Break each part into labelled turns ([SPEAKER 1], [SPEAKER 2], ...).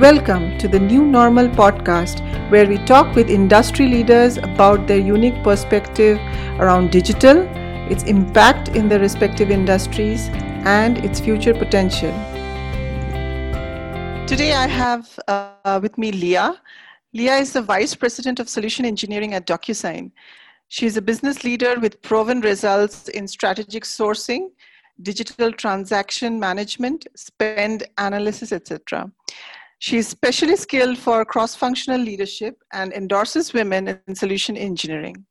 [SPEAKER 1] Welcome to the New Normal podcast, where we talk with industry leaders about their unique perspective around digital, its impact in their respective industries, and its future potential. Today, I have uh, with me Leah. Leah is the Vice President of Solution Engineering at DocuSign. She is a business leader with proven results in strategic sourcing, digital transaction management, spend analysis, etc. She is specially skilled for cross-functional leadership and endorses women in solution engineering.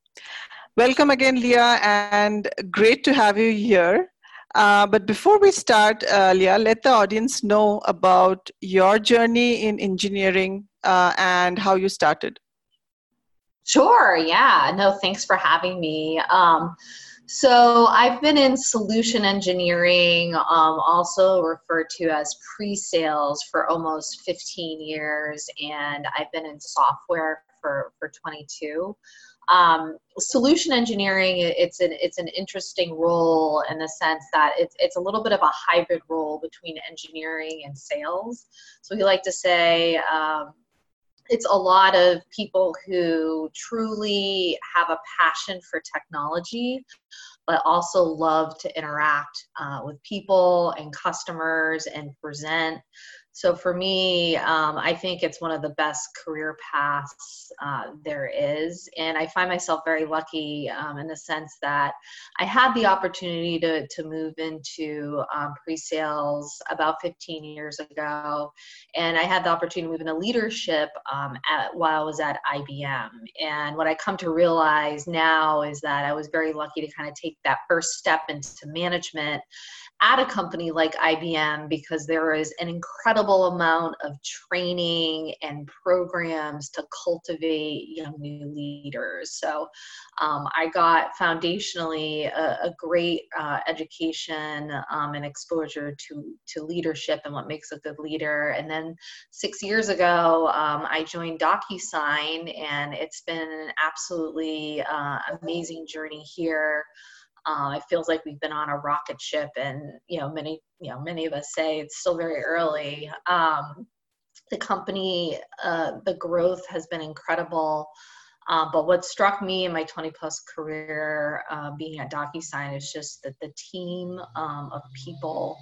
[SPEAKER 1] Welcome again, Leah, and great to have you here. Uh, but before we start, uh, Leah, let the audience know about your journey in engineering uh, and how you started.
[SPEAKER 2] Sure, yeah. No, thanks for having me. Um, so I've been in solution engineering, um, also referred to as pre-sales for almost 15 years, and I've been in software for, for 22. Um, solution engineering, it's an, it's an interesting role in the sense that it's, it's a little bit of a hybrid role between engineering and sales. So we like to say, um, it's a lot of people who truly have a passion for technology, but also love to interact uh, with people and customers and present. So for me, um, I think it's one of the best career paths uh, there is. And I find myself very lucky um, in the sense that I had the opportunity to, to move into um, pre sales about 15 years ago. And I had the opportunity to move into leadership um, at, while I was at IBM. And what I come to realize now is that I was very lucky to kind of take that first step into management at a company like IBM because there is an incredible amount of training and programs to cultivate young new leaders. So um, I got foundationally a, a great uh, education um, and exposure to, to leadership and what makes a good leader. And then six years ago, um, I joined DocuSign, and it's been an absolutely uh, amazing journey here. Uh, it feels like we've been on a rocket ship, and you know, many you know, many of us say it's still very early. Um, the company, uh, the growth has been incredible. Uh, but what struck me in my 20 plus career uh, being at DocuSign is just that the team um, of people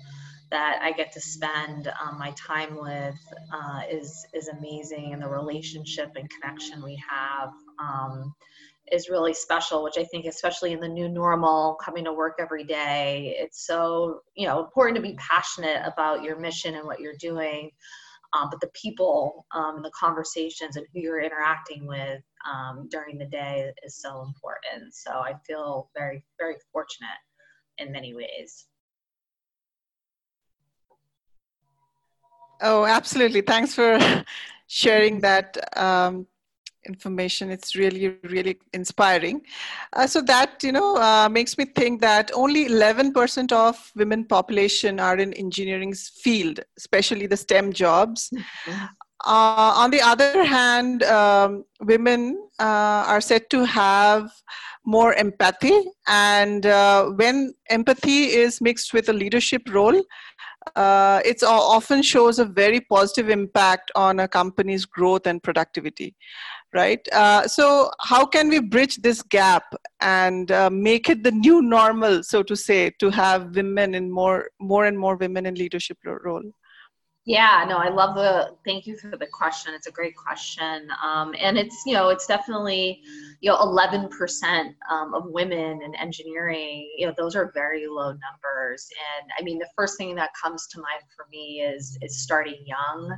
[SPEAKER 2] that I get to spend um, my time with uh, is is amazing, and the relationship and connection we have. Um, is really special, which I think, especially in the new normal, coming to work every day, it's so you know important to be passionate about your mission and what you're doing. Um, but the people, um, the conversations, and who you're interacting with um, during the day is so important. So I feel very, very fortunate in many ways.
[SPEAKER 1] Oh, absolutely. Thanks for sharing that um, information. It's really really inspiring. Uh, so that you know uh, makes me think that only 11% of women population are in engineering field especially the stem jobs. Mm-hmm. uh, on the other hand um, women uh, are said to have more empathy. And uh, when empathy is mixed with a leadership role uh, it often shows a very positive impact on a company's growth and productivity right? Uh, so how can we bridge this gap and uh, make it the new normal, so to say, to have women in more, more and more women in leadership role?
[SPEAKER 2] Yeah, no, I love the. Thank you for the question. It's a great question, um, and it's you know it's definitely you know 11 percent um, of women in engineering. You know those are very low numbers, and I mean the first thing that comes to mind for me is is starting young.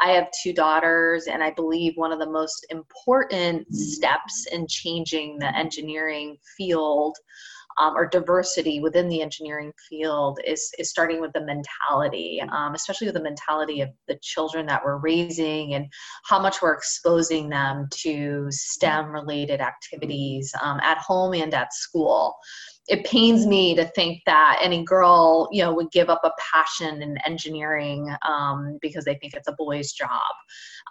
[SPEAKER 2] I have two daughters, and I believe one of the most important steps in changing the engineering field um, or diversity within the engineering field is, is starting with the mentality, um, especially with the mentality of the children that we're raising and how much we're exposing them to STEM related activities um, at home and at school. It pains me to think that any girl, you know, would give up a passion in engineering um, because they think it's a boy's job.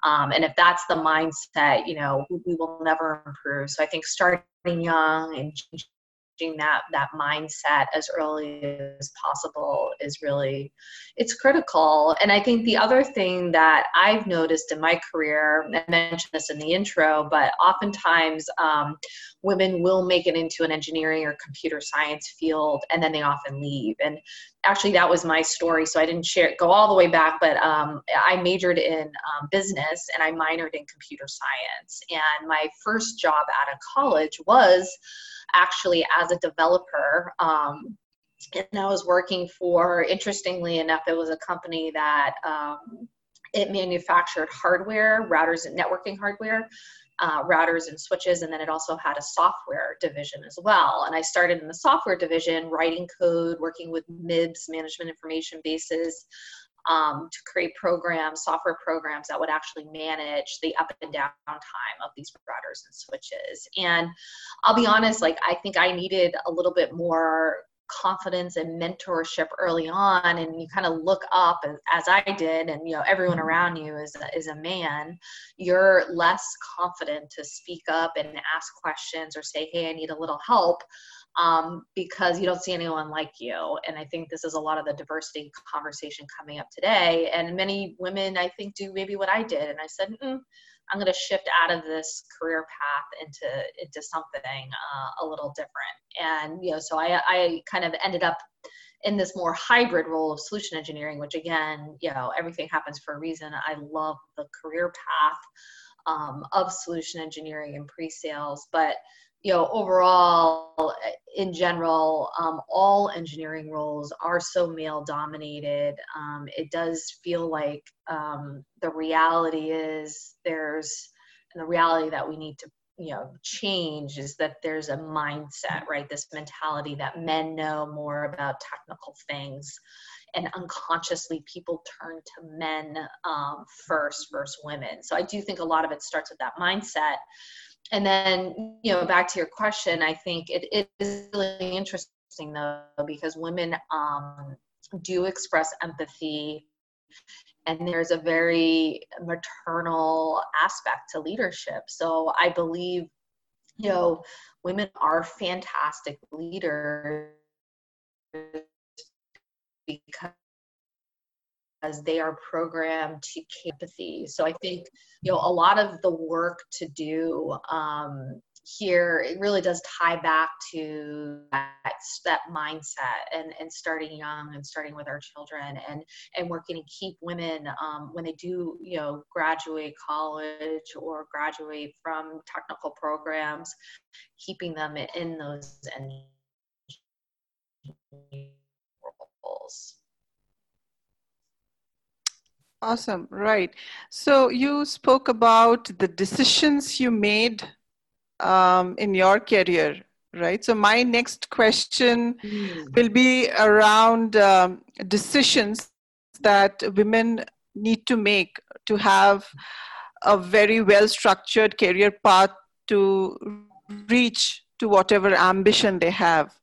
[SPEAKER 2] Um, and if that's the mindset, you know, we will never improve. So I think starting young and that that mindset as early as possible is really it's critical. And i think the other thing that i've noticed in my career i mentioned this in the intro but oftentimes um, women will make it into an engineering or computer science field and then they often leave. And actually that was my story so i didn't share go all the way back but um, i majored in um, business and i minored in computer science. And my first job out of college was actually as a developer. Um, and I was working for, interestingly enough, it was a company that um, it manufactured hardware, routers and networking hardware, uh, routers and switches, and then it also had a software division as well. And I started in the software division, writing code, working with MIBs, management information bases, um, to create programs, software programs that would actually manage the up and down time of these routers and switches. And I'll be honest, like I think I needed a little bit more confidence and mentorship early on and you kind of look up as, i did and you know everyone around you is is a man you're less confident to speak up and ask questions or say hey i need a little help um, because you don't see anyone like you. And I think this is a lot of the diversity conversation coming up today. And many women, I think, do maybe what I did. And I said, mm, I'm going to shift out of this career path into into something uh, a little different. And you know, so I I kind of ended up in this more hybrid role of solution engineering, which again, you know, everything happens for a reason. I love the career path um, of solution engineering and pre-sales, but you know, overall, in general, um, all engineering roles are so male dominated. Um, it does feel like um, the reality is there's, and the reality that we need to, you know, change is that there's a mindset, right? This mentality that men know more about technical things. And unconsciously, people turn to men um, first versus women. So I do think a lot of it starts with that mindset and then you know back to your question i think it, it is really interesting though because women um, do express empathy and there's a very maternal aspect to leadership. So i believe you know women are fantastic leaders because because they are programmed to empathy. So I think you know a lot of the work to do um, here it really does tie back to that, that mindset and, and starting young and starting with our children and and working to keep women um, when they do you know graduate college or graduate from technical programs keeping them in those roles
[SPEAKER 1] Awesome. Right. So you spoke about the decisions you made um, in your career, right? So my next question mm. will be around um, decisions that women need to make to have a very well structured career path to reach to whatever ambition they have.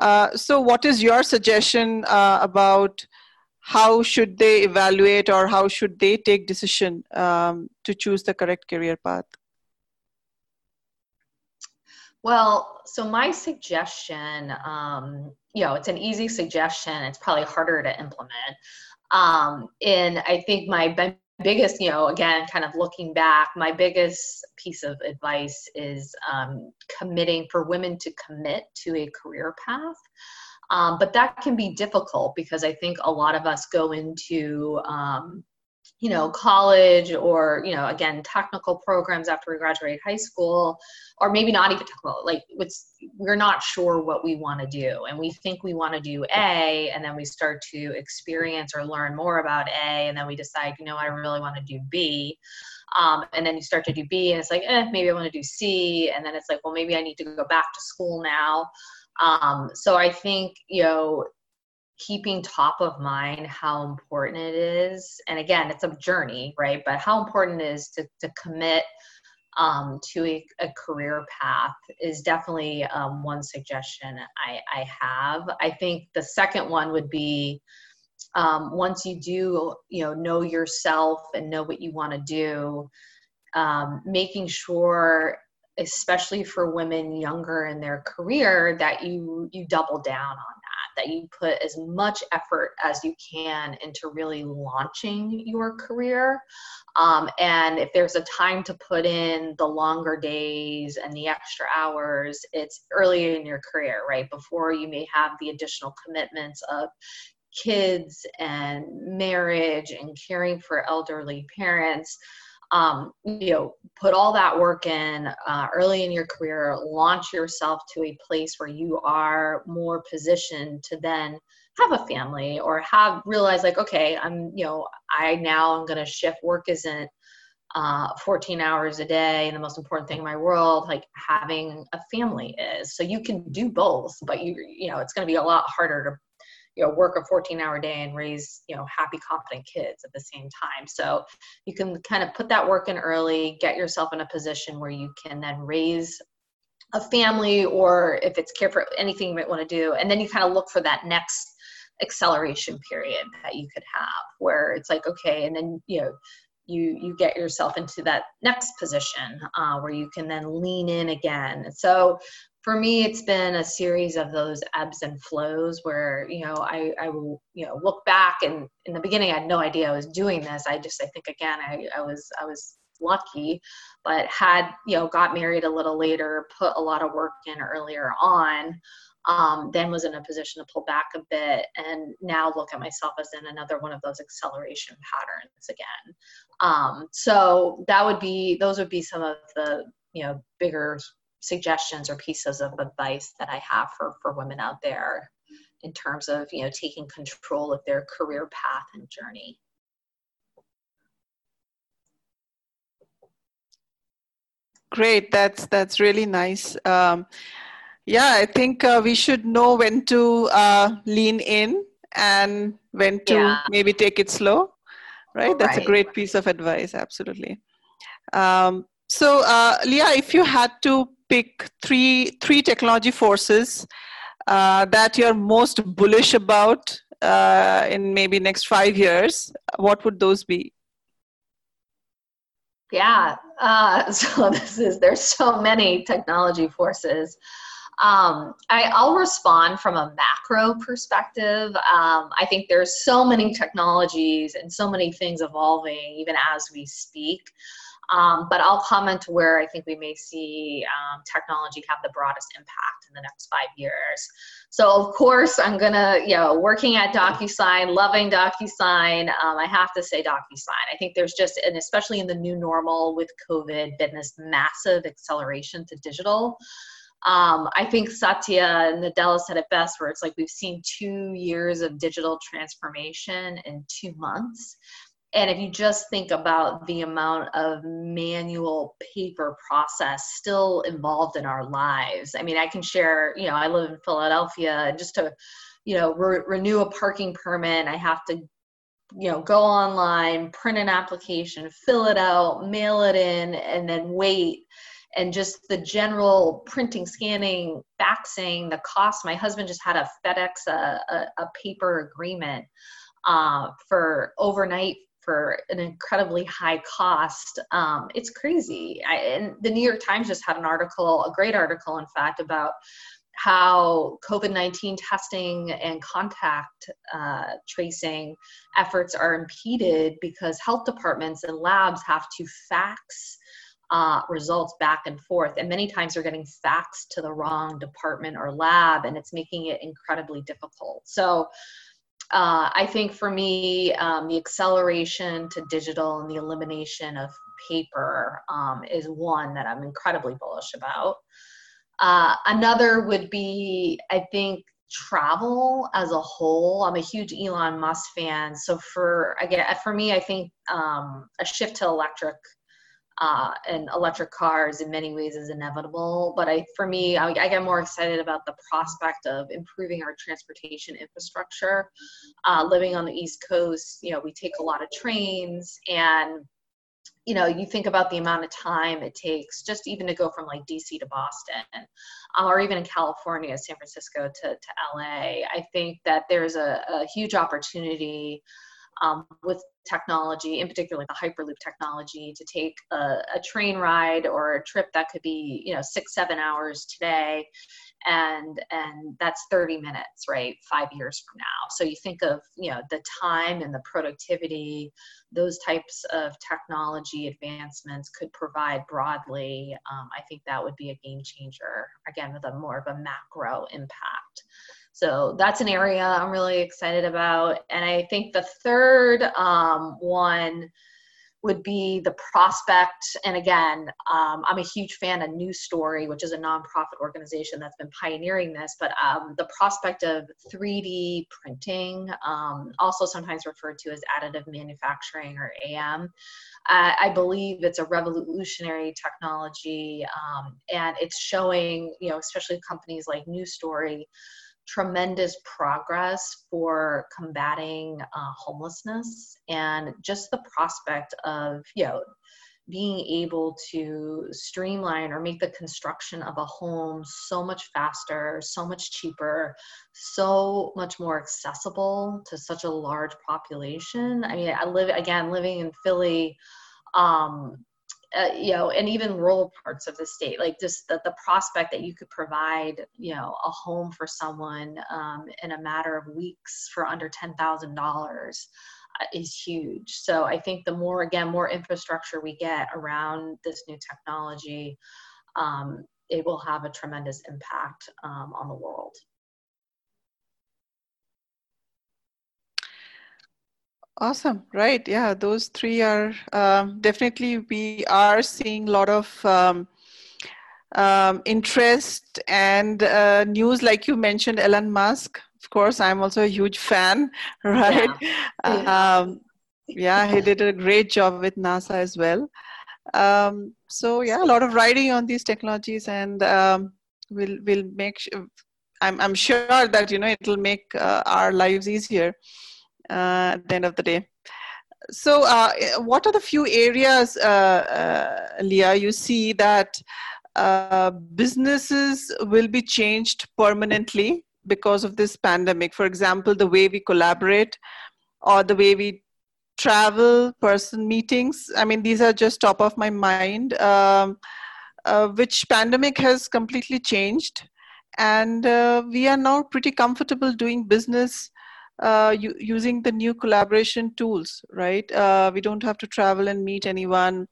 [SPEAKER 1] Uh, so, what is your suggestion uh, about how should they evaluate or how should they take decision um, to choose the correct career path?
[SPEAKER 2] Well so my suggestion um, you know it's an easy suggestion. It's probably harder to implement. Um, and i think my biggest you know again kind of looking back my biggest piece of advice is um, committing for women to commit to a career path um, but that can be difficult because I think a lot of us go into, um, you know, college or, you know, again, technical programs after we graduate high school, or maybe not even technical, like it's, we're not sure what we want to do. And we think we want to do A, and then we start to experience or learn more about A, and then we decide, you know, I really want to do B. Um, and then you start to do B, and it's like, eh, maybe I want to do C. And then it's like, well, maybe I need to go back to school now. Um, so I think, you know, keeping top of mind how important it is. And again, it's a journey, right? But how important it is to, to commit um, to a, a, career path is definitely um, one suggestion I, I, have. I think the second one would be um, once you do, you know, know yourself and know what you want to do, um, making sure especially for women younger in their career that you you double down on that that you put as much effort as you can into really launching your career. Um, and if there's a time to put in the longer days and the extra hours it's early in your career right? Before you may have the additional commitments of kids and marriage and caring for elderly parents um, you know put all that work in uh, early in your career launch yourself to a place where you are more positioned to then have a family or have realize like okay i'm you know i now i'm going to shift. Work isn't uh, 14 hours a day and the most important thing in my world like having a family is. So you can do both but you you know it's going to be a lot harder to you know work a 14 hour day and raise you know happy confident kids at the same time. So you can kind of put that work in early get yourself in a position where you can then raise a family or if it's care for anything you might want to do and then you kind of look for that next acceleration period that you could have where it's like okay and then you know you you get yourself into that next position uh, where you can then lean in again. So for me it's been a series of those ebbs and flows where you know i i will you know look back and in the beginning i had no idea i was doing this. I just i think again i, I was i was lucky but had you know got married a little later put a lot of work in earlier on um, then was in a position to pull back a bit and now look at myself as in another one of those acceleration patterns again. Um, so that would be those would be some of the you know bigger suggestions or pieces of advice that I have for, for women out there in terms of you know taking control of their career path and journey.
[SPEAKER 1] Great, that's that's really nice. Um, yeah, I think uh, we should know when to uh, lean in and when to yeah. maybe take it slow. Right, that's right. a great piece of advice. Absolutely. Um, so, uh, Leah, if you had to pick three three technology forces uh, that you're most bullish about uh, in maybe next five years, what would those be?
[SPEAKER 2] Yeah, uh, so this is there's so many technology forces. Um, I, will respond from a macro perspective. Um, I think there's so many technologies and so many things evolving even as we speak. Um, but I'll comment where I think we may see um, technology have the broadest impact in the next five years. So of course I'm gonna, you know, working at DocuSign, loving DocuSign. Um, I have to say DocuSign. I think there's just, and especially in the new normal with COVID, been this massive acceleration to digital. Um, I think Satya and Nadella said it best, where it's like we've seen two years of digital transformation in two months. And if you just think about the amount of manual paper process still involved in our lives, I mean, I can share, you know, I live in Philadelphia and just to, you know, re- renew a parking permit, I have to, you know, go online, print an application, fill it out, mail it in, and then wait. And just the general printing, scanning, faxing, the cost. My husband just had a FedEx a, a, a paper agreement uh, for overnight for an incredibly high cost. Um, it's crazy. I, and the New York Times just had an article, a great article, in fact, about how COVID 19 testing and contact uh, tracing efforts are impeded because health departments and labs have to fax. Uh, results back and forth, and many times they're getting faxed to the wrong department or lab, and it's making it incredibly difficult. So, uh, I think for me, um, the acceleration to digital and the elimination of paper um, is one that I'm incredibly bullish about. Uh, another would be, I think, travel as a whole. I'm a huge Elon Musk fan, so for again, for me, I think um, a shift to electric uh, and electric cars in many ways is inevitable. But I, for me, I, I, get more excited about the prospect of improving our transportation infrastructure. Uh, living on the East Coast, you know, we take a lot of trains and you know, you think about the amount of time it takes just even to go from like DC to Boston, uh, or even in California, San Francisco to, to LA. I think that there's a, a huge opportunity um, with technology, in particular the Hyperloop technology, to take a, a, train ride or a trip that could be, you know, six, seven hours today, and and that's 30 minutes, right? Five years from now. So you think of, you know, the time and the productivity, those types of technology advancements could provide broadly. Um, I think that would be a game changer. Again, with a more of a macro impact. So that's an area I'm really excited about. And I think the third um, one would be the prospect. And again, um, I'm a huge fan of New Story, which is a nonprofit organization that's been pioneering this. But um, the prospect of 3D printing, um, also sometimes referred to as additive manufacturing or AM, I believe it's a revolutionary technology, um, and it's showing, you know, especially companies like New Story tremendous progress for combating uh, homelessness and just the prospect of you know being able to streamline or make the construction of a home so much faster so much cheaper so much more accessible to such a large population. I mean i live again living in philly um, uh, you know, and even rural parts of the state, like just the, the prospect that you could provide, you know, a home for someone um, in a matter of weeks for under $10,000 uh, is huge. So I think the more, again, more infrastructure we get around this new technology, um, it will have a tremendous impact um, on the world.
[SPEAKER 1] Awesome. Right. Yeah. Those three are um, definitely, we are seeing a lot of um, um, interest and uh, news, like you mentioned, Elon Musk. Of course, I'm also a huge fan, right? Yeah, um, yeah he did a great job with NASA as well. Um, so, yeah, a lot of writing on these technologies, and um, we'll, we'll make sure, I'm, I'm sure that, you know, it'll make uh, our lives easier uh, at the end of the day. So, uh, what are the few areas, uh, Leah, you see that businesses will be changed permanently because of this pandemic? For example, the way we collaborate or the way we travel, person meetings. I mean, these are just top of my mind, um, uh, which pandemic has completely changed. And uh, we are now pretty comfortable doing business uh, using the new collaboration tools, right? Uh, we don't have to travel and meet anyone.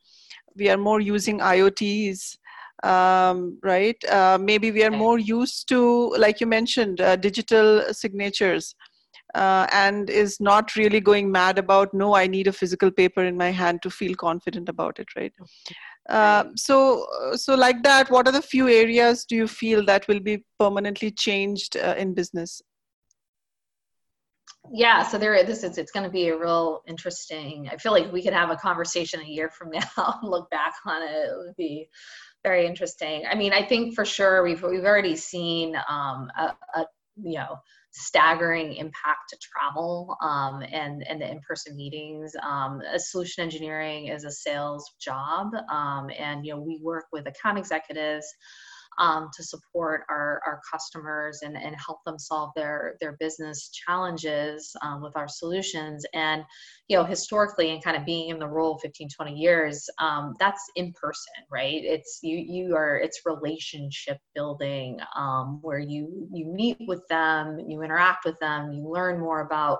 [SPEAKER 1] We are more using IoTs, um, right? Uh, maybe we are more used to, like you mentioned, uh, digital signatures. Uh, and is not really going mad about no i need a physical paper in my hand to feel confident about it right uh, so so like that what are the few areas do you feel that will be permanently changed uh, in business
[SPEAKER 2] yeah so there this is it's going to be a real interesting i feel like we could have a conversation a year from now look back on it it would be very interesting i mean i think for sure we've we've already seen um, a, a you know staggering impact to travel um, and and the in-person meetings. Um, solution engineering is a sales job, um, and you know we work with account executives um, to support our, our customers and, and help them solve their, their business challenges um, with our solutions. And, you know, historically and kind of being in the role 15, 20 years, um, that's in person, right? It's you, you are, it's relationship building um, where you, you meet with them, you interact with them, you learn more about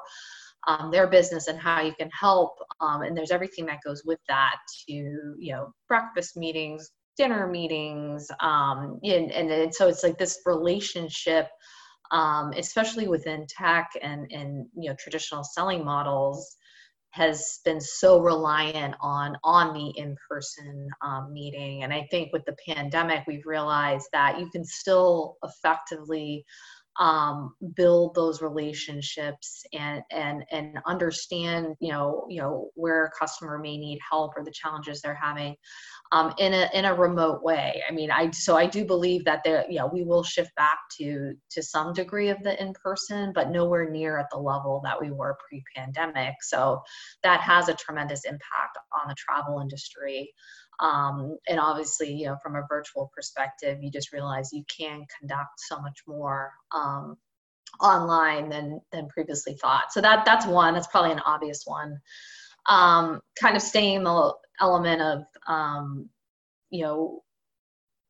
[SPEAKER 2] um, their business and how you can help. Um, and there's everything that goes with that to, you know, breakfast meetings, dinner meetings um, and, and, and so it's like this relationship um, especially within tech and, and you know traditional selling models has been so reliant on on the in-person um, meeting. And i think with the pandemic we've realized that you can still effectively um, build those relationships and and and understand you know you know where a customer may need help or the challenges they're having um, in a in a remote way. I mean, I so I do believe that there, you know, we will shift back to to some degree of the in person, but nowhere near at the level that we were pre-pandemic. So that has a tremendous impact on the travel industry. Um, and obviously, you know, from a virtual perspective, you just realize you can conduct so much more um, online than than previously thought. So that that's one. That's probably an obvious one. Um, kind of staying the element of um, you know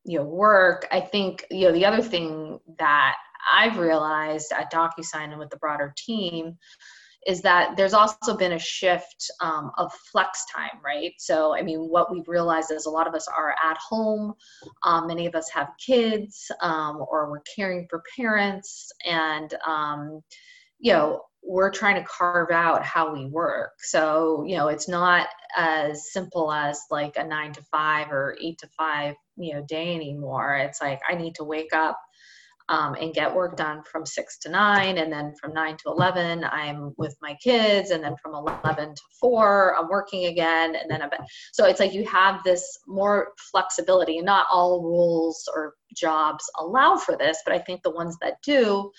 [SPEAKER 2] you know work. I think you know the other thing that I've realized at DocuSign and with the broader team is that there's also been a shift um, of flex time, right? So, I mean, what we've realized is a lot of us are at home, um, many of us have kids, um, or we're caring for parents, and um, you know, we're trying to carve out how we work. So, you know, it's not as simple as like a nine to five or eight to five, you know, day anymore. It's like I need to wake up um, and get work done from six to nine. And then from nine to 11, I'm with my kids. And then from 11 to four, I'm working again. And then I'm, so it's like you have this more flexibility and not all rules or jobs allow for this, but I think the ones that do,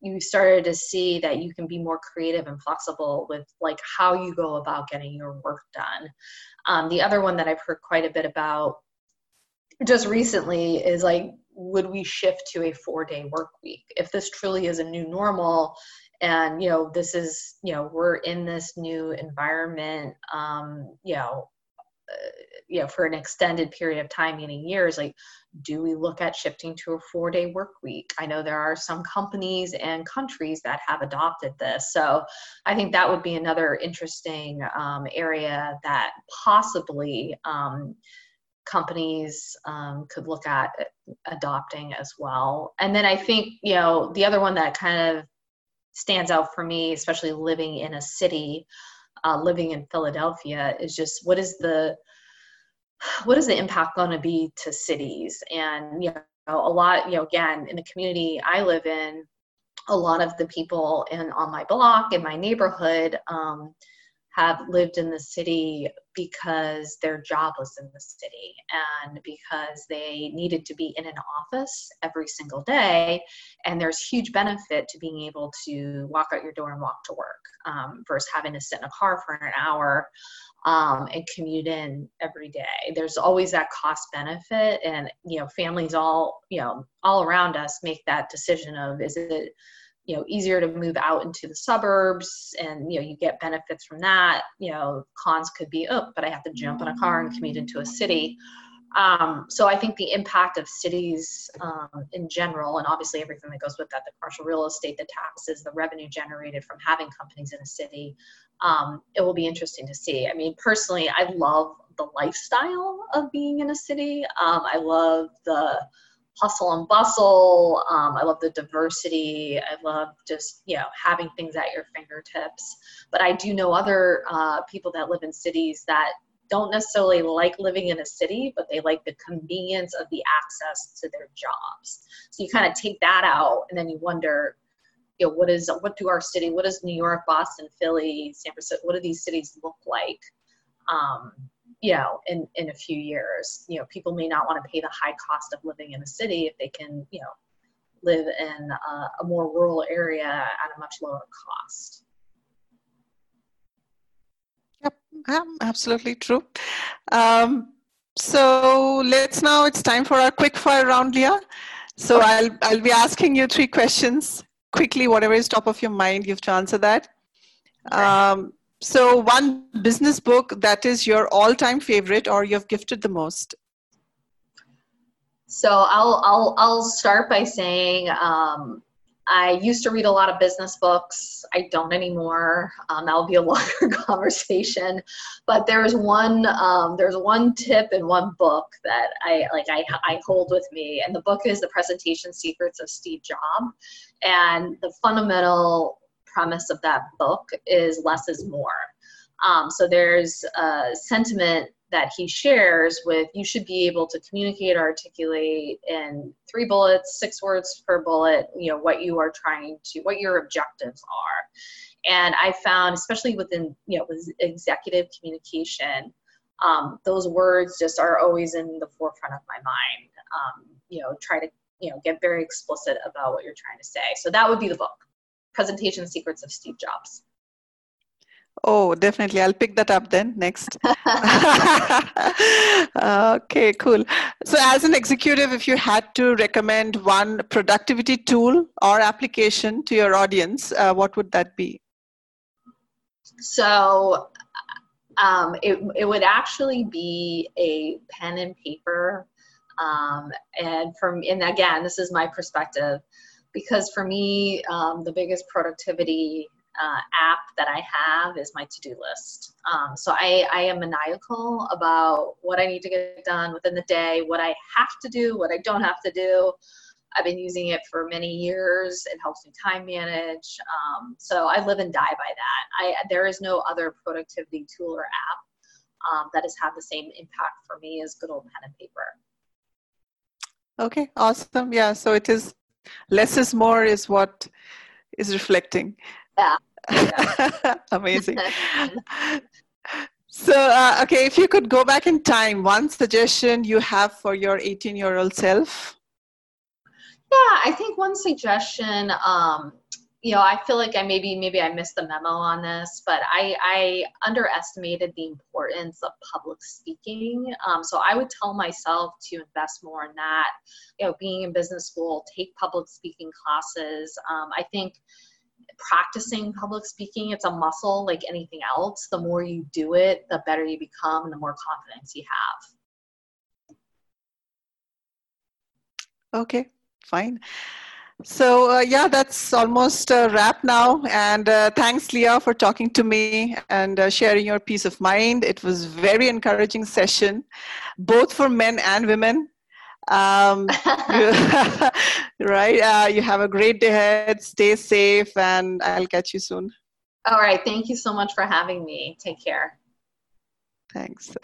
[SPEAKER 2] you started to see that you can be more creative and flexible with like how you go about getting your work done. Um, the other one that I've heard quite a bit about just recently is like would we shift to a four day work week? If this truly is a new normal and you know this is you know we're in this new environment um you know uh, you know for an extended period of time meaning years like do we look at shifting to a four day work week? I know there are some companies and countries that have adopted this. So i think that would be another interesting um, area that possibly um, companies um, could look at adopting as well. And then I think, you know, the other one that kind of stands out for me, especially living in a city, uh, living in Philadelphia, is just what is the what is the impact going to be to cities? And you know, a lot, you know, again, in the community I live in, a lot of the people in on my block in my neighborhood. Um, have lived in the city because their job was in the city and because they needed to be in an office every single day. And there's huge benefit to being able to walk out your door and walk to work um, versus having to sit in a car for an hour um, and commute in every day. There's always that cost benefit, and you know, families all you know all around us make that decision of is it you know easier to move out into the suburbs and you know you get benefits from that. You know cons could be oh but i have to jump in a car and commute into a city. Um, so i think the impact of cities um, in general and obviously everything that goes with that the commercial real estate the taxes the revenue generated from having companies in a city um, it will be interesting to see. I mean personally i love the lifestyle of being in a city. Um, i love the hustle and bustle. Um, I love the diversity. I love just you know having things at your fingertips. But I do know other uh, people that live in cities that don't necessarily like living in a city, but they like the convenience of the access to their jobs. So you kind of take that out, and then you wonder, you know, what is what do our city, what does New York, Boston, Philly, San Francisco, what do these cities look like? Um, you know in in a few years. You know people may not want to pay the high cost of living in a city if they can you know live in a, a more rural area at a much lower cost.
[SPEAKER 1] Yep. Absolutely true. Um, so let's now it's time for our quick fire round leah. So i'll i'll be asking you three questions quickly whatever is top of your mind you have to answer that. Um, so, one business book that is your all time favorite or you've gifted the most?
[SPEAKER 2] So, I'll, I'll, I'll start by saying um, I used to read a lot of business books. I don't anymore. Um, that'll be a longer conversation. But there's one um, there's one tip in one book that I like I, I hold with me, and the book is The Presentation Secrets of Steve Jobs. And the fundamental premise of that book is less is more. Um, so there's a sentiment that he shares with you should be able to communicate or articulate in three bullets, six words per bullet, you know, what you are trying to, what your objectives are. And I found, especially within, you know, with executive communication, um, those words just are always in the forefront of my mind. Um, you know, try to, you know, get very explicit about what you're trying to say. So that would be the book presentation secrets of Steve Jobs.
[SPEAKER 1] Oh, definitely. I'll pick that up then next. okay, cool. So, as an executive, if you had to recommend one productivity tool or application to your audience, uh, what would that be?
[SPEAKER 2] So, um, it, it would actually be a pen and paper. Um, and from, and again, this is my perspective because for me, um, the biggest productivity uh, app that I have is my to-do list. Um, so I, I am maniacal about what I need to get done within the day, what I have to do, what I don't have to do. I've been using it for many years. It helps me time manage. Um, so I live and die by that. I, there is no other productivity tool or app um, that has had the same impact for me as good old pen and paper.
[SPEAKER 1] Okay, awesome. Yeah, so it is less is more is what is reflecting.
[SPEAKER 2] Yeah.
[SPEAKER 1] Amazing. so, uh, okay, if you could go back in time, one suggestion you have for your 18 year old self?
[SPEAKER 2] Yeah, I think one suggestion, um, you know, I feel like I maybe maybe I missed the memo on this, but I, I underestimated the importance of public speaking. Um, so I would tell myself to invest more in that. You know, being in business school, take public speaking classes. Um, I think practicing public speaking it's a muscle like anything else the more you do it the better you become and the more confidence you
[SPEAKER 1] have okay fine so uh, yeah that's almost a wrap now and uh, thanks leah for talking to me and uh, sharing your peace of mind it was very encouraging session both for men and women um, right. Uh, you have a great day ahead. Stay safe, and I'll catch you soon.
[SPEAKER 2] All right. Thank you so much for having me. Take care.
[SPEAKER 1] Thanks.